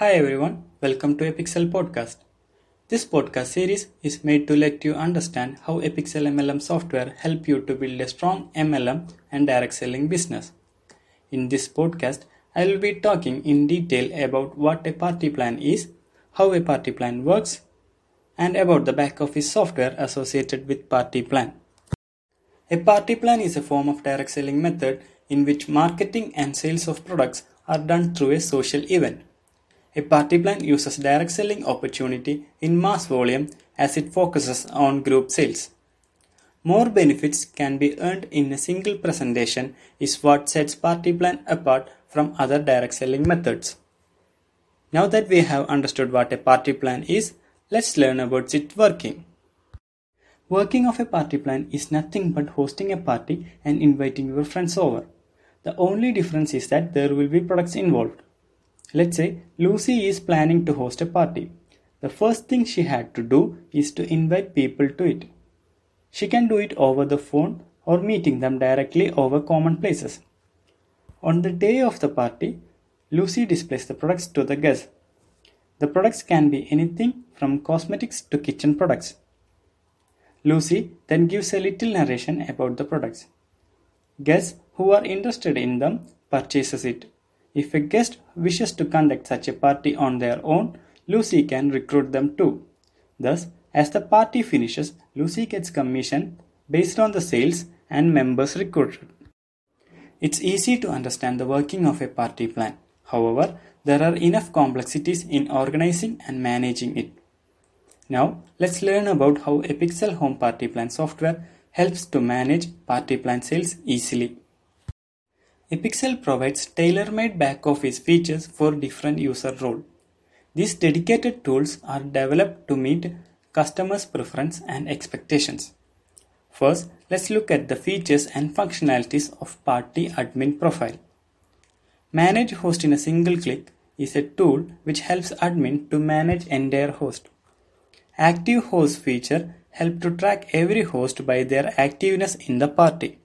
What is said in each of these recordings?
Hi everyone, welcome to Epixel Podcast. This podcast series is made to let you understand how Epixel MLM software help you to build a strong MLM and direct selling business. In this podcast, I will be talking in detail about what a party plan is, how a party plan works, and about the back office software associated with party plan. A party plan is a form of direct selling method in which marketing and sales of products are done through a social event. A party plan uses direct selling opportunity in mass volume as it focuses on group sales. More benefits can be earned in a single presentation is what sets party plan apart from other direct selling methods. Now that we have understood what a party plan is, let's learn about its working. Working of a party plan is nothing but hosting a party and inviting your friends over. The only difference is that there will be products involved. Let's say Lucy is planning to host a party. The first thing she had to do is to invite people to it. She can do it over the phone or meeting them directly over common places. On the day of the party, Lucy displays the products to the guests. The products can be anything from cosmetics to kitchen products. Lucy then gives a little narration about the products. Guests who are interested in them purchases it. If a guest wishes to conduct such a party on their own, Lucy can recruit them too. Thus, as the party finishes, Lucy gets commission based on the sales and members recruited. It's easy to understand the working of a party plan. However, there are enough complexities in organizing and managing it. Now, let's learn about how Epixel Home Party Plan software helps to manage party plan sales easily. Epixel provides tailor-made back-office features for different user roles. These dedicated tools are developed to meet customers' preference and expectations. First, let's look at the features and functionalities of Party Admin Profile. Manage Host in a single click is a tool which helps admin to manage entire host. Active host feature help to track every host by their activeness in the party.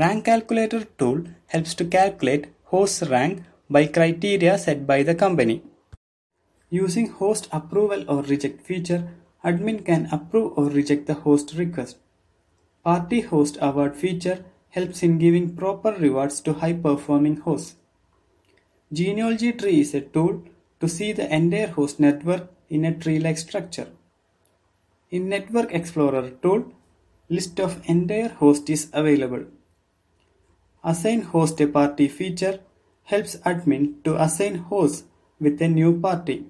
Rank calculator tool helps to calculate host rank by criteria set by the company. Using host approval or reject feature, admin can approve or reject the host request. Party host award feature helps in giving proper rewards to high performing hosts. Genealogy tree is a tool to see the entire host network in a tree-like structure. In Network Explorer tool, list of entire host is available. Assign host a party feature helps admin to assign hosts with a new party.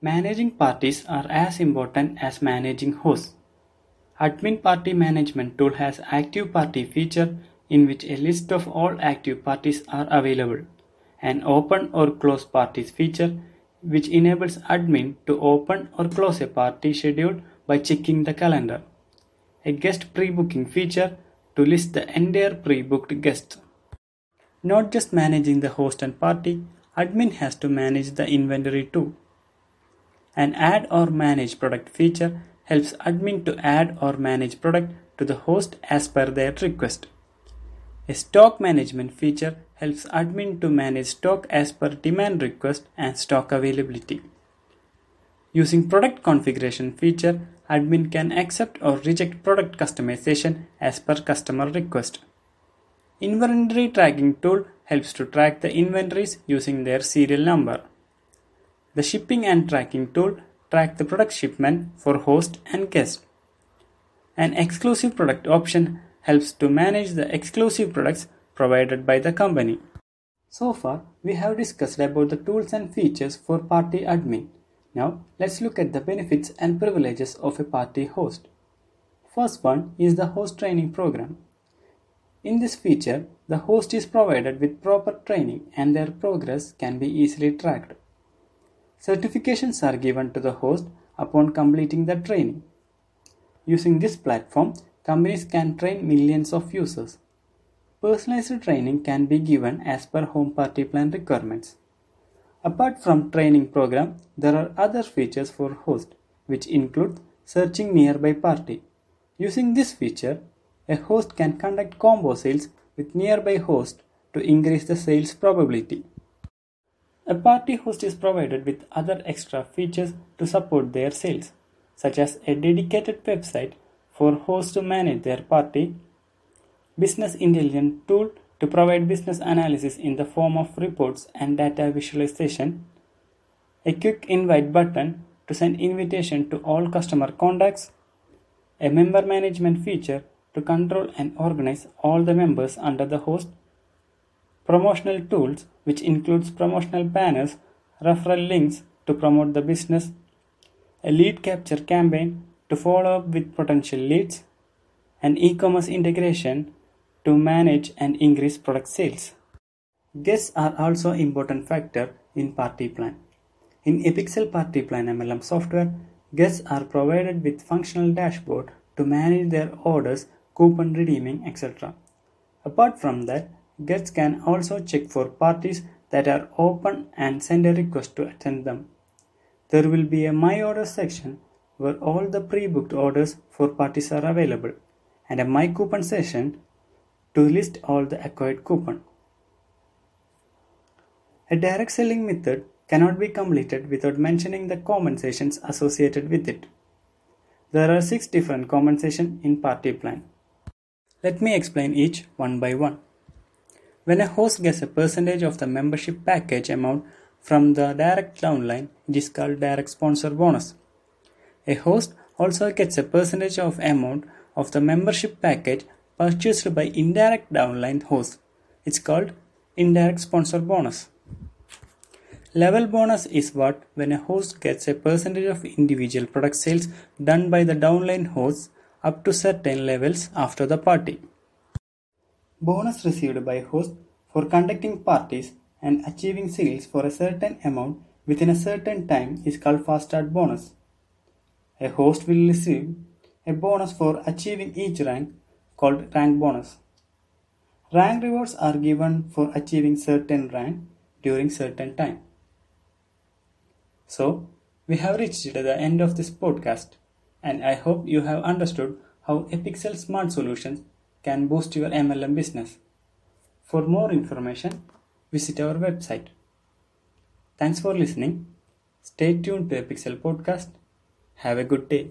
Managing parties are as important as managing hosts. Admin Party Management tool has active party feature in which a list of all active parties are available. An open or close parties feature which enables admin to open or close a party schedule by checking the calendar. A guest pre-booking feature to list the entire pre-booked guests. Not just managing the host and party, admin has to manage the inventory too. An add or manage product feature helps admin to add or manage product to the host as per their request. A stock management feature helps admin to manage stock as per demand request and stock availability. Using product configuration feature, admin can accept or reject product customization as per customer request. Inventory tracking tool helps to track the inventories using their serial number. The shipping and tracking tool track the product shipment for host and guest. An exclusive product option helps to manage the exclusive products provided by the company. So far, we have discussed about the tools and features for party admin. Now, let's look at the benefits and privileges of a party host. First one is the host training program. In this feature, the host is provided with proper training and their progress can be easily tracked. Certifications are given to the host upon completing the training. Using this platform, companies can train millions of users. Personalized training can be given as per home party plan requirements. Apart from training program, there are other features for host, which include searching nearby party. Using this feature, a host can conduct combo sales with nearby host to increase the sales probability. A party host is provided with other extra features to support their sales, such as a dedicated website for hosts to manage their party, business intelligence tool to provide business analysis in the form of reports and data visualization, a quick invite button to send invitation to all customer contacts, a member management feature to control and organize all the members under the host, promotional tools which includes promotional banners, referral links to promote the business, a lead capture campaign to follow up with potential leads, an e-commerce integration to manage and increase product sales. Guests are also important factor in party plan. In Epixel Party Plan MLM software, guests are provided with functional dashboard to manage their orders, coupon redeeming, etc. Apart from that, guests can also check for parties that are open and send a request to attend them. There will be a My Order section where all the pre-booked orders for parties are available and a My Coupon session to list all the acquired coupon. A direct selling method cannot be completed without mentioning the compensations associated with it. There are six different compensations in party plan. Let me explain each one by one. When a host gets a percentage of the membership package amount from the direct downline, it is called direct sponsor bonus. A host also gets a percentage of amount of the membership package purchased by indirect downline hosts. It's called indirect sponsor bonus. Level bonus is what when a host gets a percentage of individual product sales done by the downline hosts up to certain levels after the party. Bonus received by host for conducting parties and achieving sales for a certain amount within a certain time is called fast start bonus. A host will receive a bonus for achieving each rank called rank bonus. Rank rewards are given for achieving certain rank during certain time. So, we have reached the end of this podcast, and I hope you have understood how Epixel Smart Solutions can boost your MLM business. For more information, visit our website. Thanks for listening. Stay tuned to Epixel Podcast. Have a good day.